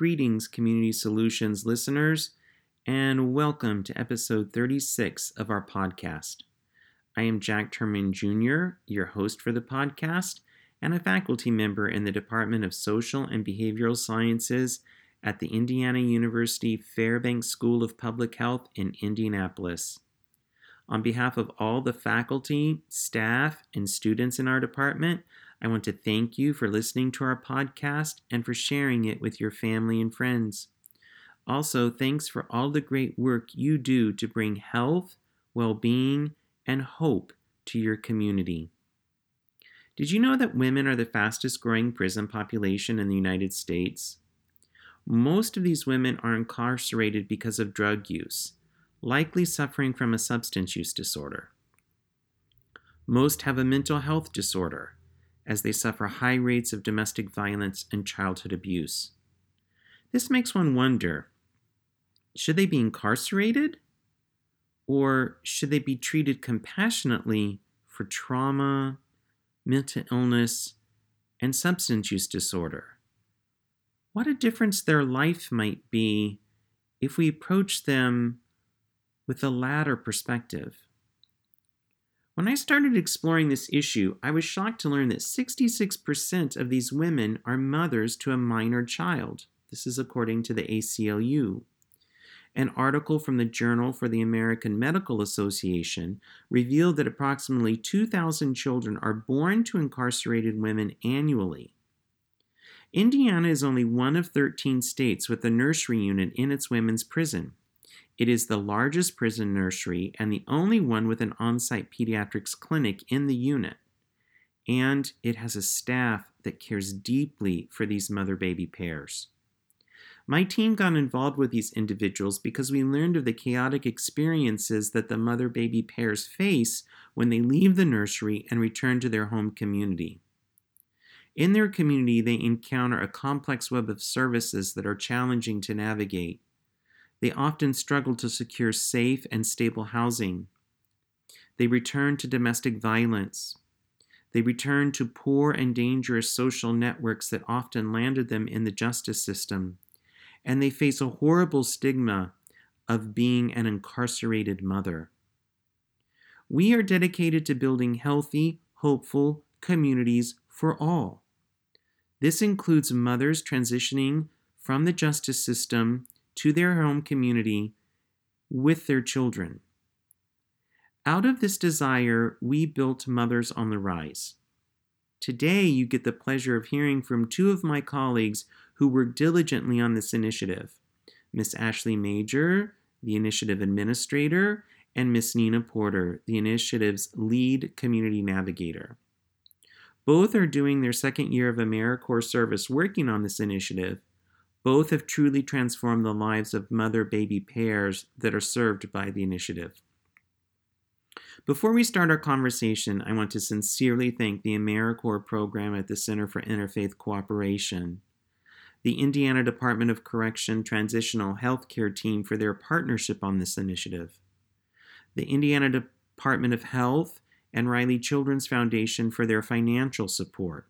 Greetings, Community Solutions listeners, and welcome to episode 36 of our podcast. I am Jack Turman Jr., your host for the podcast, and a faculty member in the Department of Social and Behavioral Sciences at the Indiana University Fairbanks School of Public Health in Indianapolis. On behalf of all the faculty, staff, and students in our department, I want to thank you for listening to our podcast and for sharing it with your family and friends. Also, thanks for all the great work you do to bring health, well being, and hope to your community. Did you know that women are the fastest growing prison population in the United States? Most of these women are incarcerated because of drug use, likely suffering from a substance use disorder. Most have a mental health disorder, as they suffer high rates of domestic violence and childhood abuse. This makes one wonder should they be incarcerated? Or should they be treated compassionately for trauma, mental illness, and substance use disorder? What a difference their life might be if we approach them with the latter perspective. When I started exploring this issue, I was shocked to learn that 66% of these women are mothers to a minor child. This is according to the ACLU. An article from the Journal for the American Medical Association revealed that approximately 2,000 children are born to incarcerated women annually. Indiana is only one of 13 states with a nursery unit in its women's prison. It is the largest prison nursery and the only one with an on site pediatrics clinic in the unit. And it has a staff that cares deeply for these mother baby pairs. My team got involved with these individuals because we learned of the chaotic experiences that the mother baby pairs face when they leave the nursery and return to their home community. In their community, they encounter a complex web of services that are challenging to navigate. They often struggle to secure safe and stable housing. They return to domestic violence. They return to poor and dangerous social networks that often landed them in the justice system. And they face a horrible stigma of being an incarcerated mother. We are dedicated to building healthy, hopeful communities for all. This includes mothers transitioning from the justice system to their home community with their children. Out of this desire, we built Mothers on the Rise. Today, you get the pleasure of hearing from two of my colleagues who work diligently on this initiative Miss Ashley Major, the initiative administrator, and Miss Nina Porter, the initiative's lead community navigator. Both are doing their second year of AmeriCorps service working on this initiative, both have truly transformed the lives of mother baby pairs that are served by the initiative. Before we start our conversation, I want to sincerely thank the AmeriCorps program at the Center for Interfaith Cooperation, the Indiana Department of Correction Transitional Healthcare team for their partnership on this initiative, the Indiana Department of Health and Riley Children's Foundation for their financial support,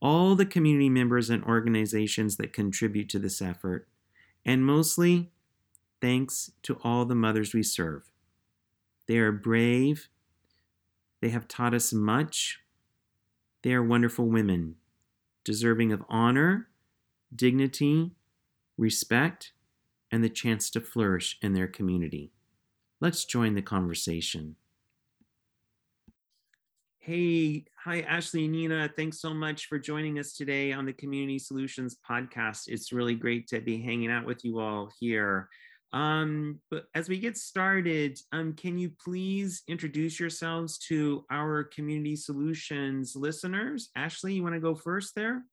all the community members and organizations that contribute to this effort, and mostly thanks to all the mothers we serve. They are brave, they have taught us much, they are wonderful women, deserving of honor, dignity, respect, and the chance to flourish in their community. Let's join the conversation. Hey, hi, Ashley and Nina. Thanks so much for joining us today on the Community Solutions podcast. It's really great to be hanging out with you all here. Um, but as we get started, um, can you please introduce yourselves to our Community Solutions listeners? Ashley, you want to go first there?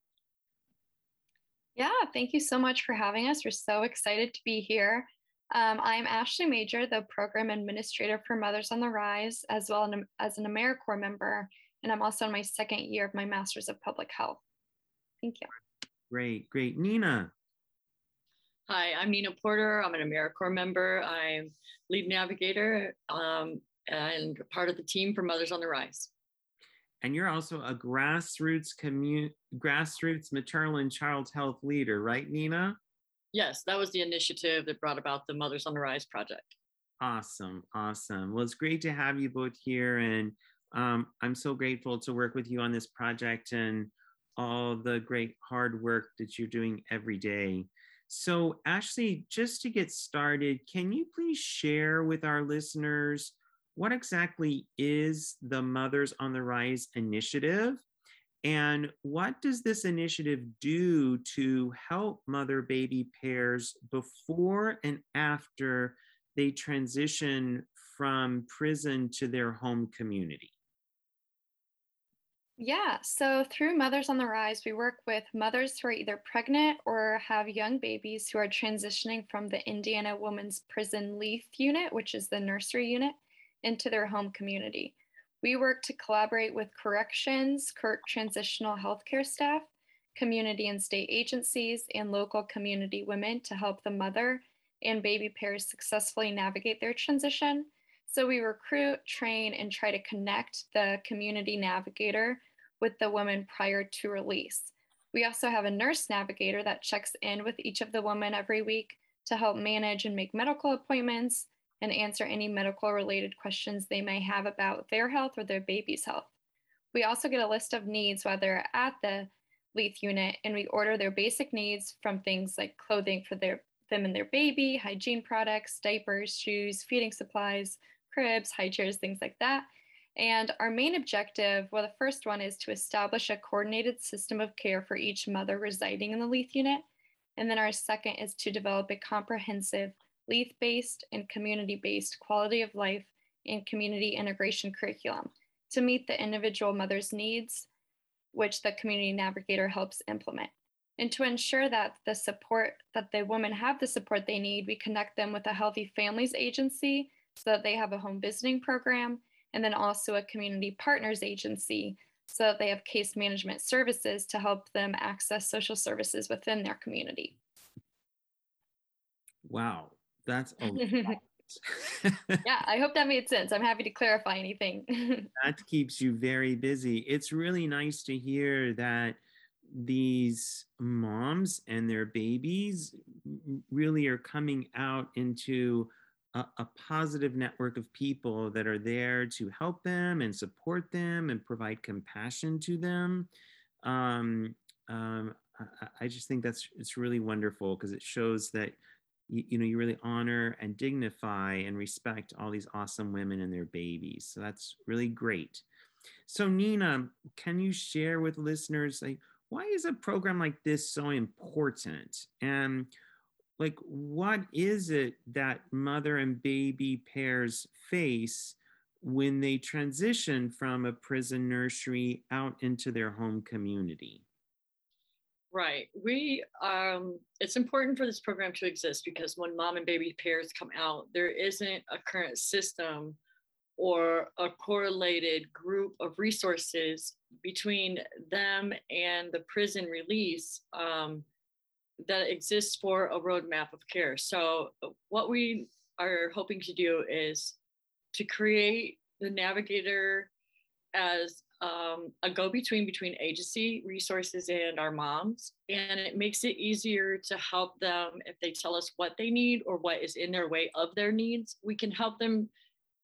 Yeah, thank you so much for having us. We're so excited to be here. Um, I'm Ashley Major, the program administrator for Mothers on the Rise, as well as an AmeriCorps member, and I'm also in my second year of my Master's of Public Health. Thank you. Great, great. Nina. Hi, I'm Nina Porter. I'm an AmeriCorps member. I'm lead navigator um, and part of the team for Mothers on the Rise. and you're also a grassroots commun- grassroots maternal and child health leader, right, Nina? Yes, that was the initiative that brought about the Mothers on the Rise project. Awesome, awesome. Well, it's great to have you both here, and um, I'm so grateful to work with you on this project and all the great hard work that you're doing every day. So, Ashley, just to get started, can you please share with our listeners what exactly is the Mothers on the Rise initiative? And what does this initiative do to help mother baby pairs before and after they transition from prison to their home community? Yeah, so through Mothers on the Rise, we work with mothers who are either pregnant or have young babies who are transitioning from the Indiana Women's Prison Leith Unit, which is the nursery unit, into their home community. We work to collaborate with corrections, CURT transitional healthcare staff, community and state agencies, and local community women to help the mother and baby pairs successfully navigate their transition. So we recruit, train, and try to connect the community navigator with the woman prior to release. We also have a nurse navigator that checks in with each of the women every week to help manage and make medical appointments and answer any medical related questions they may have about their health or their baby's health. We also get a list of needs while they're at the Leith unit, and we order their basic needs from things like clothing for their them and their baby, hygiene products, diapers, shoes, feeding supplies, cribs, high chairs, things like that. And our main objective, well, the first one is to establish a coordinated system of care for each mother residing in the Leith unit. And then our second is to develop a comprehensive Leith based and community based quality of life and community integration curriculum to meet the individual mother's needs, which the community navigator helps implement. And to ensure that the support that the women have the support they need, we connect them with a healthy families agency so that they have a home visiting program, and then also a community partners agency so that they have case management services to help them access social services within their community. Wow, that's a yeah, I hope that made sense. I'm happy to clarify anything. that keeps you very busy. It's really nice to hear that these moms and their babies really are coming out into a, a, positive network of people that are there to help them and support them and provide compassion to them. Um, um, I, I, just think that's it's really wonderful because it shows that you, you know you really honor and dignify and respect all these awesome women and their babies. So that's really great. So Nina, can you share with listeners like why is a program like this so important and like what is it that mother and baby pairs face when they transition from a prison nursery out into their home community? Right. We um it's important for this program to exist because when mom and baby pairs come out there isn't a current system or a correlated group of resources between them and the prison release um, that exists for a roadmap of care. So, what we are hoping to do is to create the navigator as um, a go between between agency resources and our moms. And it makes it easier to help them if they tell us what they need or what is in their way of their needs. We can help them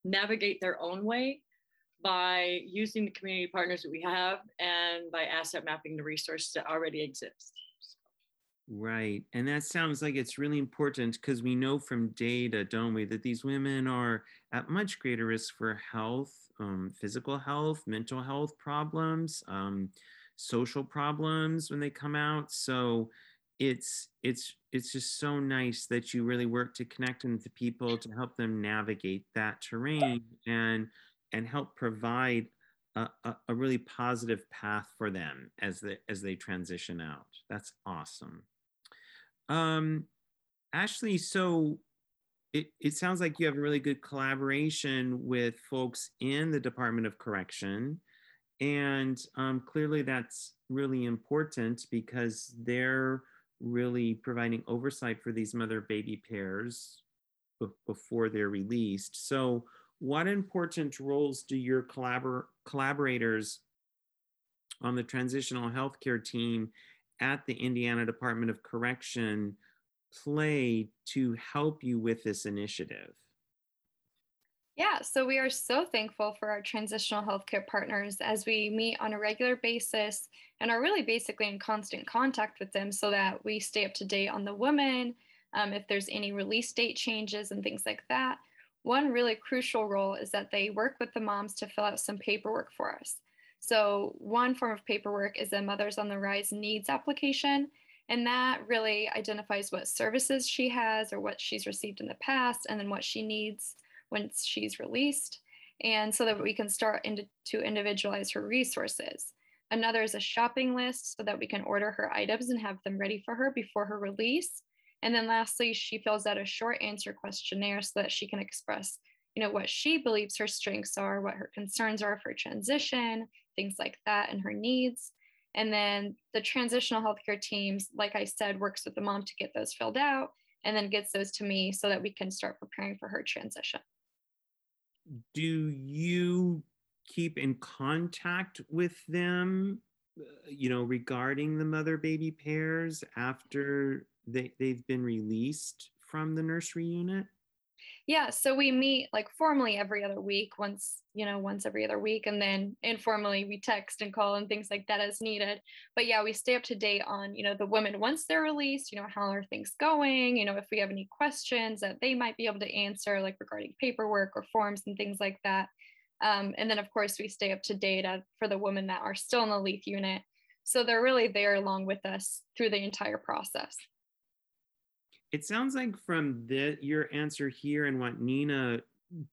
navigate their own way by using the community partners that we have and by asset mapping the resources that already exist. Right. And that sounds like it's really important because we know from data, don't we, that these women are at much greater risk for health, um, physical health, mental health problems, um, social problems when they come out. So it's it's it's just so nice that you really work to connect them to people to help them navigate that terrain and and help provide a, a, a really positive path for them as they as they transition out. That's awesome. Um, Ashley, so it, it sounds like you have a really good collaboration with folks in the Department of Correction. And um, clearly that's really important because they're really providing oversight for these mother baby pairs b- before they're released. So, what important roles do your collabor- collaborators on the transitional healthcare team at the Indiana Department of Correction play to help you with this initiative? Yeah, so we are so thankful for our transitional healthcare partners as we meet on a regular basis and are really basically in constant contact with them so that we stay up to date on the woman, um, if there's any release date changes and things like that. One really crucial role is that they work with the moms to fill out some paperwork for us. So, one form of paperwork is a Mothers on the Rise needs application. And that really identifies what services she has or what she's received in the past, and then what she needs once she's released, and so that we can start into, to individualize her resources. Another is a shopping list so that we can order her items and have them ready for her before her release. And then lastly, she fills out a short answer questionnaire so that she can express, you know, what she believes her strengths are, what her concerns are for transition, things like that, and her needs. And then the transitional healthcare teams, like I said, works with the mom to get those filled out and then gets those to me so that we can start preparing for her transition do you keep in contact with them uh, you know regarding the mother baby pairs after they, they've been released from the nursery unit yeah so we meet like formally every other week once you know once every other week and then informally we text and call and things like that as needed. But yeah we stay up to date on you know the women once they're released you know how are things going you know if we have any questions that they might be able to answer like regarding paperwork or forms and things like that. Um, and then of course we stay up to date for the women that are still in the LEAF unit. So they're really there along with us through the entire process it sounds like from the, your answer here and what Nina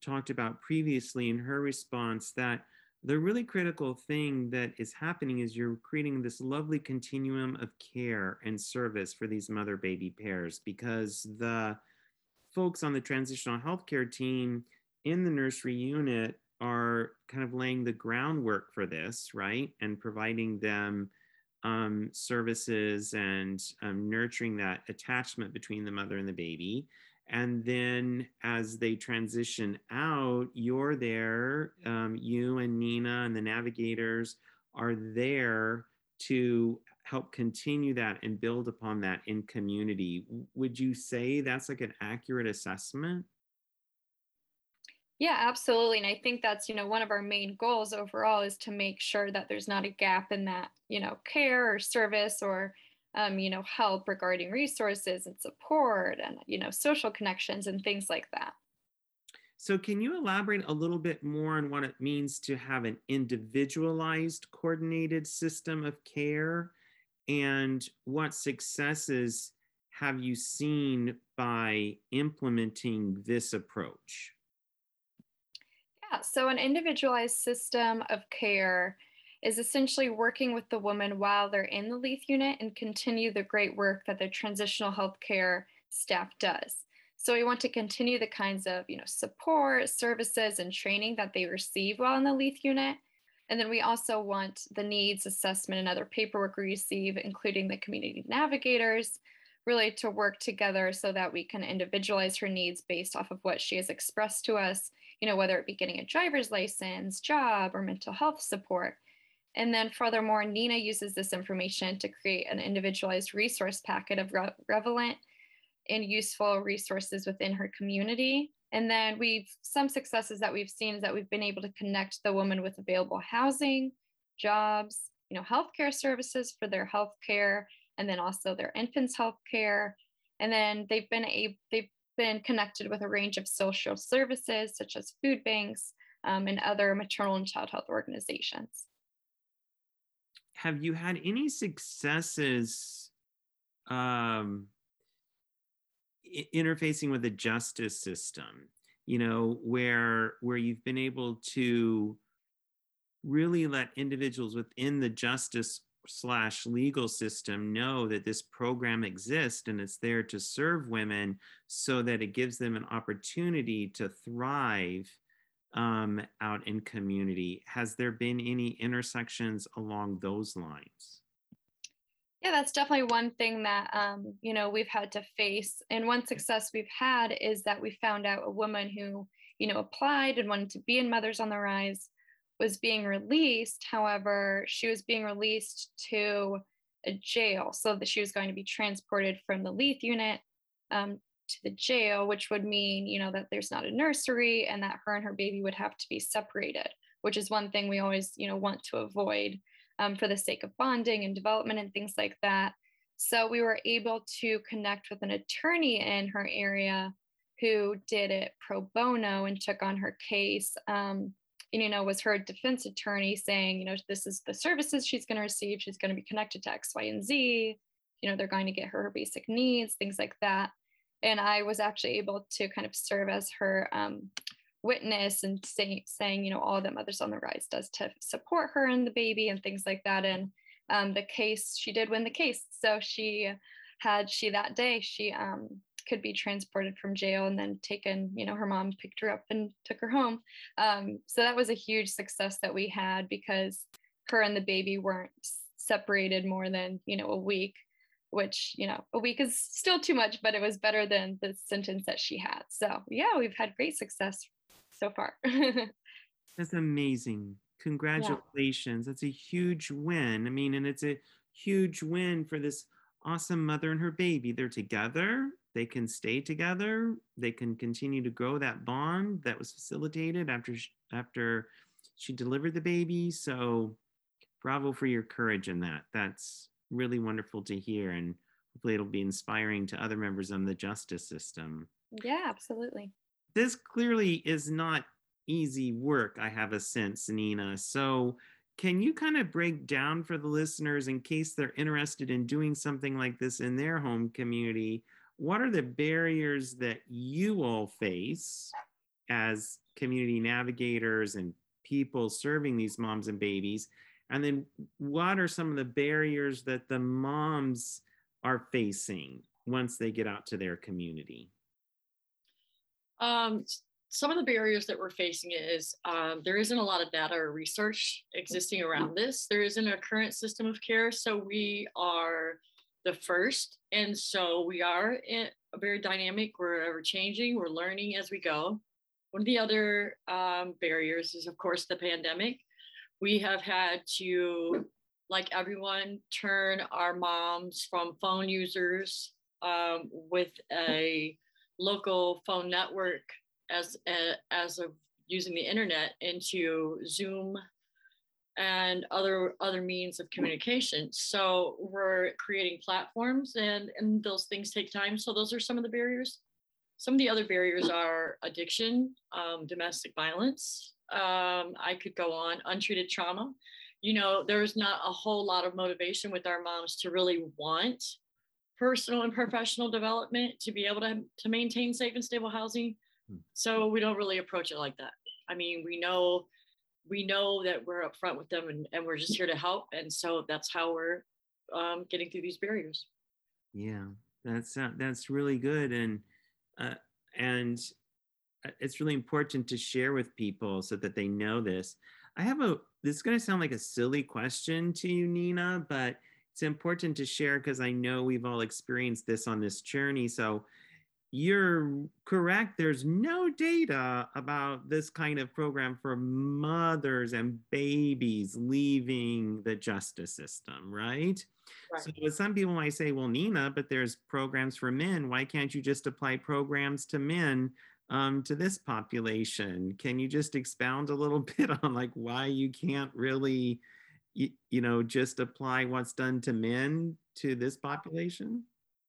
talked about previously in her response that the really critical thing that is happening is you're creating this lovely continuum of care and service for these mother baby pairs because the folks on the transitional healthcare team in the nursery unit are kind of laying the groundwork for this, right? And providing them um, services and um, nurturing that attachment between the mother and the baby. And then as they transition out, you're there, um, you and Nina and the navigators are there to help continue that and build upon that in community. Would you say that's like an accurate assessment? Yeah, absolutely. And I think that's, you know, one of our main goals overall is to make sure that there's not a gap in that, you know, care or service or, um, you know, help regarding resources and support and, you know, social connections and things like that. So, can you elaborate a little bit more on what it means to have an individualized, coordinated system of care and what successes have you seen by implementing this approach? Yeah, so an individualized system of care is essentially working with the woman while they're in the LEAF unit and continue the great work that the transitional healthcare staff does. So we want to continue the kinds of, you know, support, services, and training that they receive while in the LEAF unit. And then we also want the needs assessment and other paperwork we receive, including the community navigators, really to work together so that we can individualize her needs based off of what she has expressed to us you know, whether it be getting a driver's license, job, or mental health support. And then furthermore, Nina uses this information to create an individualized resource packet of re- relevant and useful resources within her community. And then we've some successes that we've seen is that we've been able to connect the woman with available housing, jobs, you know, healthcare services for their healthcare, and then also their infants' healthcare. And then they've been able, they've been connected with a range of social services such as food banks um, and other maternal and child health organizations. Have you had any successes um, interfacing with the justice system? You know, where where you've been able to really let individuals within the justice slash legal system know that this program exists and it's there to serve women so that it gives them an opportunity to thrive um, out in community. Has there been any intersections along those lines? Yeah, that's definitely one thing that um, you know we've had to face. And one success we've had is that we found out a woman who you know applied and wanted to be in Mothers on the Rise was being released. However, she was being released to a jail so that she was going to be transported from the Leith unit um, to the jail, which would mean, you know, that there's not a nursery and that her and her baby would have to be separated, which is one thing we always, you know, want to avoid um, for the sake of bonding and development and things like that. So we were able to connect with an attorney in her area who did it pro bono and took on her case. Um, you know, was her defense attorney saying, you know, this is the services she's going to receive. She's going to be connected to X, Y, and Z. You know, they're going to get her her basic needs, things like that. And I was actually able to kind of serve as her um, witness and say, saying, you know, all that Mothers on the Rise does to support her and the baby and things like that. And um, the case, she did win the case. So she had, she that day, she um, could be transported from jail and then taken, you know, her mom picked her up and took her home. Um, so that was a huge success that we had because her and the baby weren't separated more than, you know, a week which you know a week is still too much but it was better than the sentence that she had. So yeah we've had great success so far. That's amazing. Congratulations. Yeah. that's a huge win. I mean and it's a huge win for this awesome mother and her baby. They're together they can stay together they can continue to grow that bond that was facilitated after she, after she delivered the baby. So bravo for your courage in that. That's really wonderful to hear and hopefully it'll be inspiring to other members of the justice system. Yeah absolutely. This clearly is not easy work i have a sense nina. So can you kind of break down for the listeners in case they're interested in doing something like this in their home community what are the barriers that you all face as community navigators and people serving these moms and babies and then what are some of the barriers that the moms are facing once they get out to their community? Um, some of the barriers that we're facing is um, there isn't a lot of data or research existing around this. There isn't a current system of care. So we are the first. And so we are in a very dynamic, we're ever changing, we're learning as we go. One of the other um, barriers is, of course, the pandemic we have had to, like everyone, turn our moms from phone users um, with a local phone network as a, as of using the internet into Zoom and other other means of communication. So we're creating platforms and and those things take time. So those are some of the barriers. Some of the other barriers are addiction, um, domestic violence, um, I could go on, untreated trauma. You know, there's not a whole lot of motivation with our moms to really want personal and professional development to be able to, to maintain safe and stable housing. Hmm. So we don't really approach it like that. I mean, we know we know that we're upfront with them and, and we're just here to help. And so that's how we're um, getting through these barriers. Yeah, that's uh, that's really good. And uh, and uh, it's really important to share with people so that they know this. I have a, this is going to sound like a silly question to you, Nina, but it's important to share because I know we've all experienced this on this journey. So you're correct. There's no data about this kind of program for mothers and babies leaving the justice system, right? right? So some people might say, well, Nina, but there's programs for men. Why can't you just apply programs to men um, to this population. Can you just expound a little bit on like why you can't really, you, you know, just apply what's done to men to this population?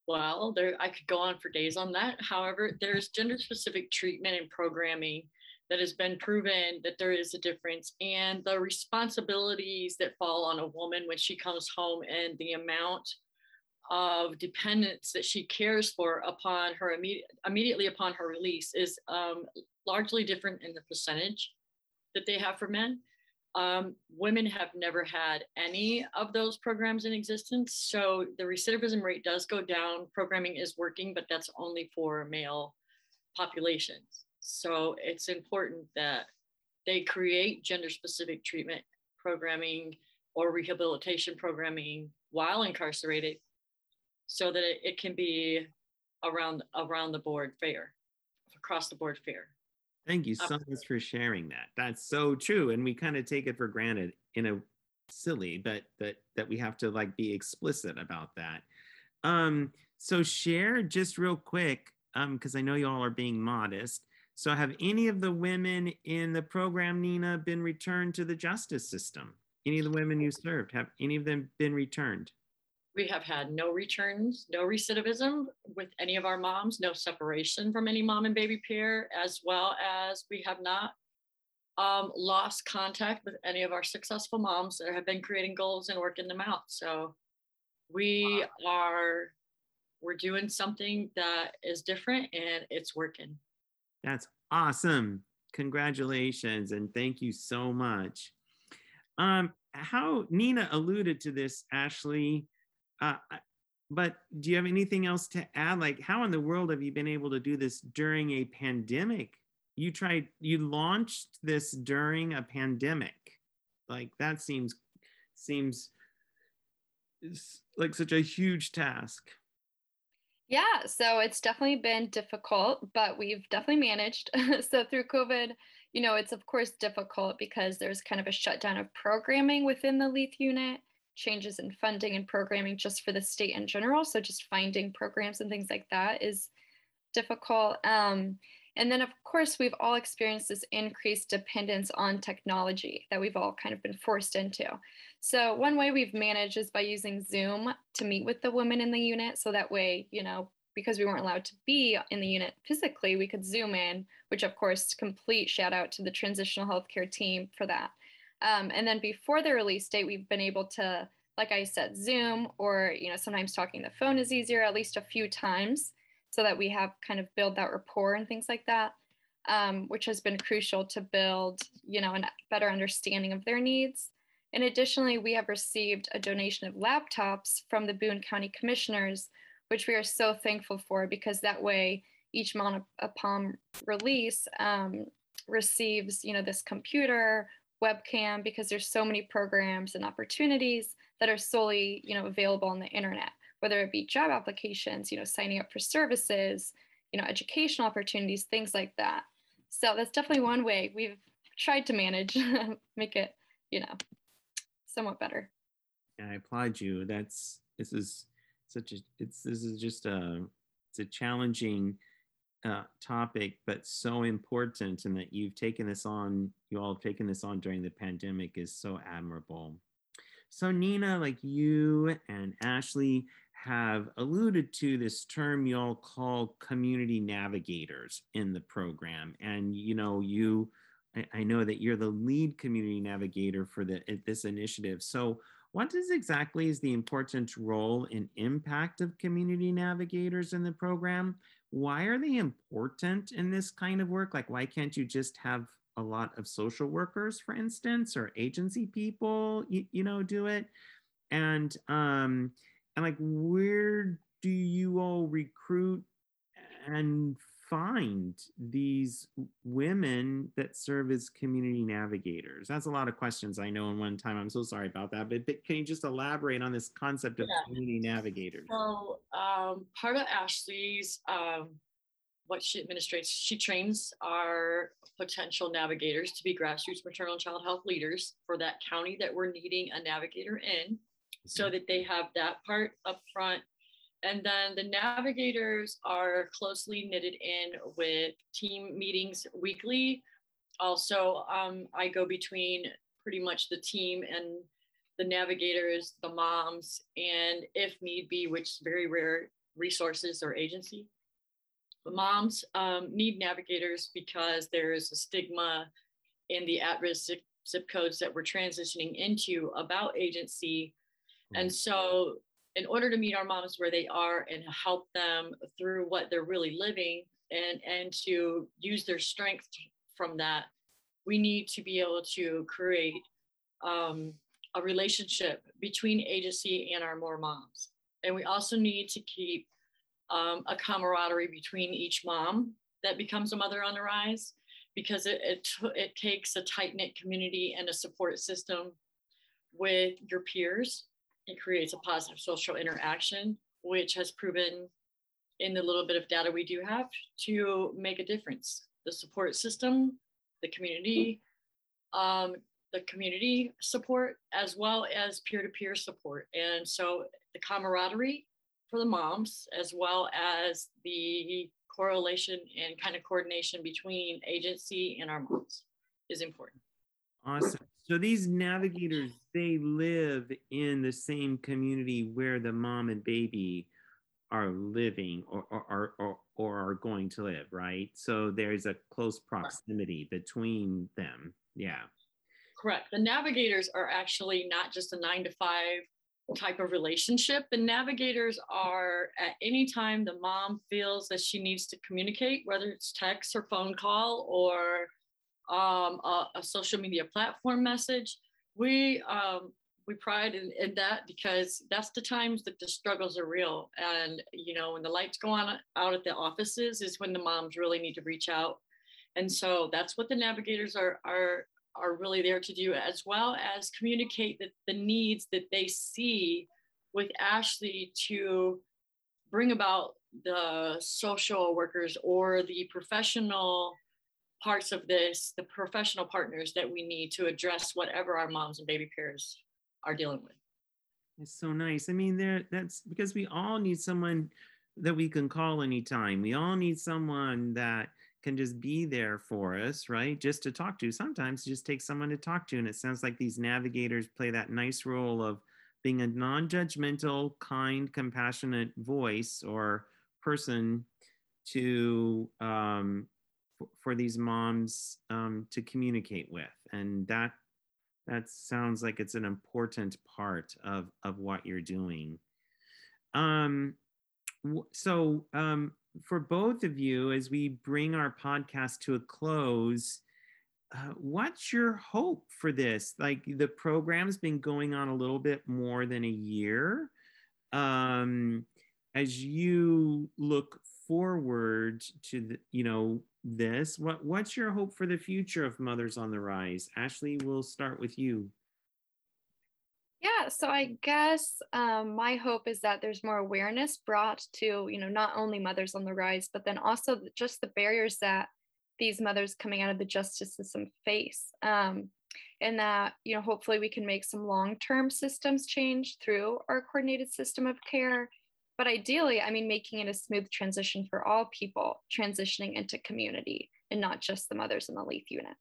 Well, there I could go on for days on that. However, there's gender specific treatment and programming that has been proven that there is a difference and the responsibilities that fall on a woman when she comes home and the amount of dependents that she cares for upon her immediate, immediately upon her release is um, largely different in the percentage that they have for men. Um, women have never had any of those programs in existence. So the recidivism rate does go down. Programming is working, but that's only for male populations. So it's important that they create gender specific treatment programming or rehabilitation programming while incarcerated so that it, it can be around around the board fair, across the board fair. Thank you so much for sharing that. That's so true. And we kind of take it for granted in a silly, but that that we have to like be explicit about that. Um, so share just real quick, um, because I know you all are being modest. So have any of the women in the program, Nina, been returned to the justice system? Any of the women you served, have any of them been returned? We have had no returns, no recidivism with any of our moms, no separation from any mom and baby pair, as well as we have not um, lost contact with any of our successful moms that have been creating goals and working them out. So we wow. are we're doing something that is different and it's working. That's awesome. Congratulations and thank you so much. Um, how Nina alluded to this, Ashley, uh, but do you have anything else to add? Like, how in the world have you been able to do this during a pandemic? You tried, you launched this during a pandemic. Like, that seems seems like such a huge task. Yeah, so it's definitely been difficult, but we've definitely managed. so through COVID, you know, it's of course difficult because there's kind of a shutdown of programming within the LEAF unit, changes in funding and programming just for the state in general. So just finding programs and things like that is difficult. Um, and then, of course, we've all experienced this increased dependence on technology that we've all kind of been forced into. So, one way we've managed is by using Zoom to meet with the women in the unit. So that way, you know, because we weren't allowed to be in the unit physically, we could Zoom in, which, of course, complete shout out to the transitional healthcare team for that. Um, and then before the release date, we've been able to, like I said, Zoom or, you know, sometimes talking the phone is easier at least a few times so that we have kind of build that rapport and things like that, um, which has been crucial to build, you know, a better understanding of their needs. And additionally, we have received a donation of laptops from the Boone County Commissioners, which we are so thankful for because that way each upon release um, receives, you know, this computer, webcam, because there's so many programs and opportunities that are solely, you know, available on the internet whether it be job applications, you know, signing up for services, you know, educational opportunities, things like that. So that's definitely one way we've tried to manage, make it, you know, somewhat better. I applaud you. That's this is such a it's this is just a it's a challenging uh, topic, but so important, and that you've taken this on. You all have taken this on during the pandemic is so admirable. So Nina, like you and Ashley, have alluded to this term y'all call community navigators in the program. And, you know, you, I, I know that you're the lead community navigator for the, this initiative. So what is exactly is the important role and impact of community navigators in the program? Why are they important in this kind of work? Like, why can't you just have a lot of social workers, for instance, or agency people, you, you know, do it? And um, and like where do you all recruit and find these women that serve as community navigators? That's a lot of questions I know in one time. I'm so sorry about that. But, but can you just elaborate on this concept of yeah. community navigators? So um, part of Ashley's um, what she administrates, she trains our potential navigators to be grassroots maternal and child health leaders for that county that we're needing a navigator in so that they have that part up front. And then the navigators are closely knitted in with team meetings weekly. Also, um, I go between pretty much the team and the navigators, the moms, and if need be, which is very rare, resources or agency. The moms um, need navigators because there's a stigma in the at-risk zip, zip codes that we're transitioning into about agency and so, in order to meet our moms where they are and help them through what they're really living and, and to use their strength from that, we need to be able to create um, a relationship between agency and our more moms. And we also need to keep um, a camaraderie between each mom that becomes a mother on the rise because it, it, it takes a tight knit community and a support system with your peers it creates a positive social interaction, which has proven in the little bit of data we do have to make a difference. the support system, the community, um, the community support, as well as peer-to-peer support. And so the camaraderie for the moms, as well as the correlation and kind of coordination between agency and our moms is important. Awesome. So these navigators, they live in the same community where the mom and baby are living or, or, or, or are going to live, right? So there's a close proximity between them. Yeah. Correct. The navigators are actually not just a nine to five type of relationship. The navigators are at any time the mom feels that she needs to communicate, whether it's text or phone call or um, a, a, social media platform message. We um, we pride in, in, that because that's the times that the struggles are real. And you know, when the lights go on out at the offices is when the moms really need to reach out. And so that's what the navigators are are are really there to do, as well as communicate the, the needs that they see with Ashley to bring about the social workers or the professional parts of this, the professional partners that we need to address whatever our moms and baby pairs are dealing with. It's so nice. I mean, there that's because we all need someone that we can call anytime. We all need someone that can just be there for us, right? Just to talk to. Sometimes just take someone to talk to. And it sounds like these navigators play that nice role of being a non judgmental, kind, compassionate voice or person to um, for these moms um, to communicate with. And that that sounds like it's an important part of of what you're doing. Um so um for both of you as we bring our podcast to a close uh, what's your hope for this? Like the program's been going on a little bit more than a year. Um as you look forward to the, you know this. What what's your hope for the future of mothers on the rise? Ashley we'll start with you. Yeah so i guess um, my hope is that there's more awareness brought to you know not only mothers on the rise but then also just the barriers that these mothers coming out of the justice system face um, and that you know hopefully we can make some long-term systems change through our coordinated system of care but ideally, I mean, making it a smooth transition for all people transitioning into community and not just the mothers in the LEAF unit.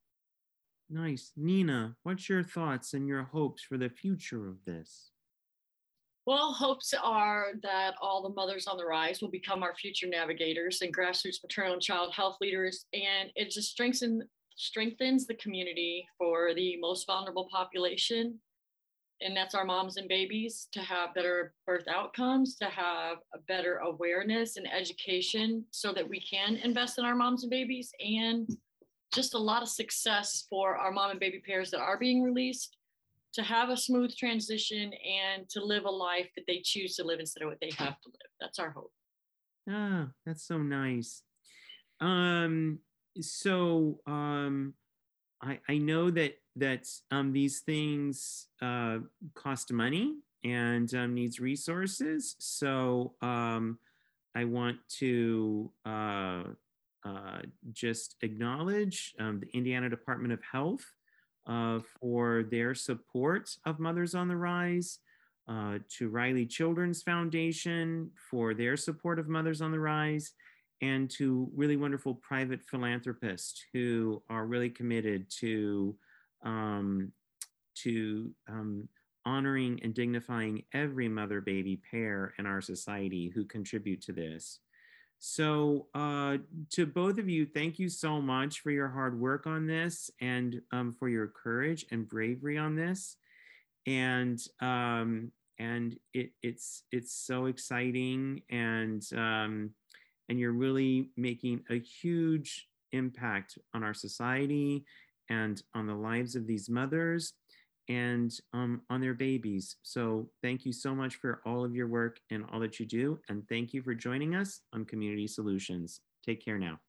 Nice. Nina, what's your thoughts and your hopes for the future of this? Well, hopes are that all the mothers on the rise will become our future navigators and grassroots maternal and child health leaders, and it just strengthens strengthens the community for the most vulnerable population and that's our moms and babies to have better birth outcomes, to have a better awareness and education so that we can invest in our moms and babies, and just a lot of success for our mom and baby pairs that are being released to have a smooth transition and to live a life that they choose to live instead of what they have to live. That's our hope. Ah, that's so nice. Um, so um, I, I know that that um, these things uh, cost money and um, needs resources. So um, I want to uh, uh, just acknowledge um, the Indiana Department of Health uh, for their support of Mothers on the Rise, uh, to Riley Children's Foundation for their support of Mothers on the Rise, and to really wonderful private philanthropists who are really committed to um, to um, honoring and dignifying every mother baby pair in our society who contribute to this. So, uh, to both of you, thank you so much for your hard work on this and um, for your courage and bravery on this. And um, and it, it's it's so exciting and um, and you're really making a huge impact on our society and on the lives of these mothers and um, on their babies. So thank you so much for all of your work and all that you do. And thank you for joining us on Community Solutions. Take care now.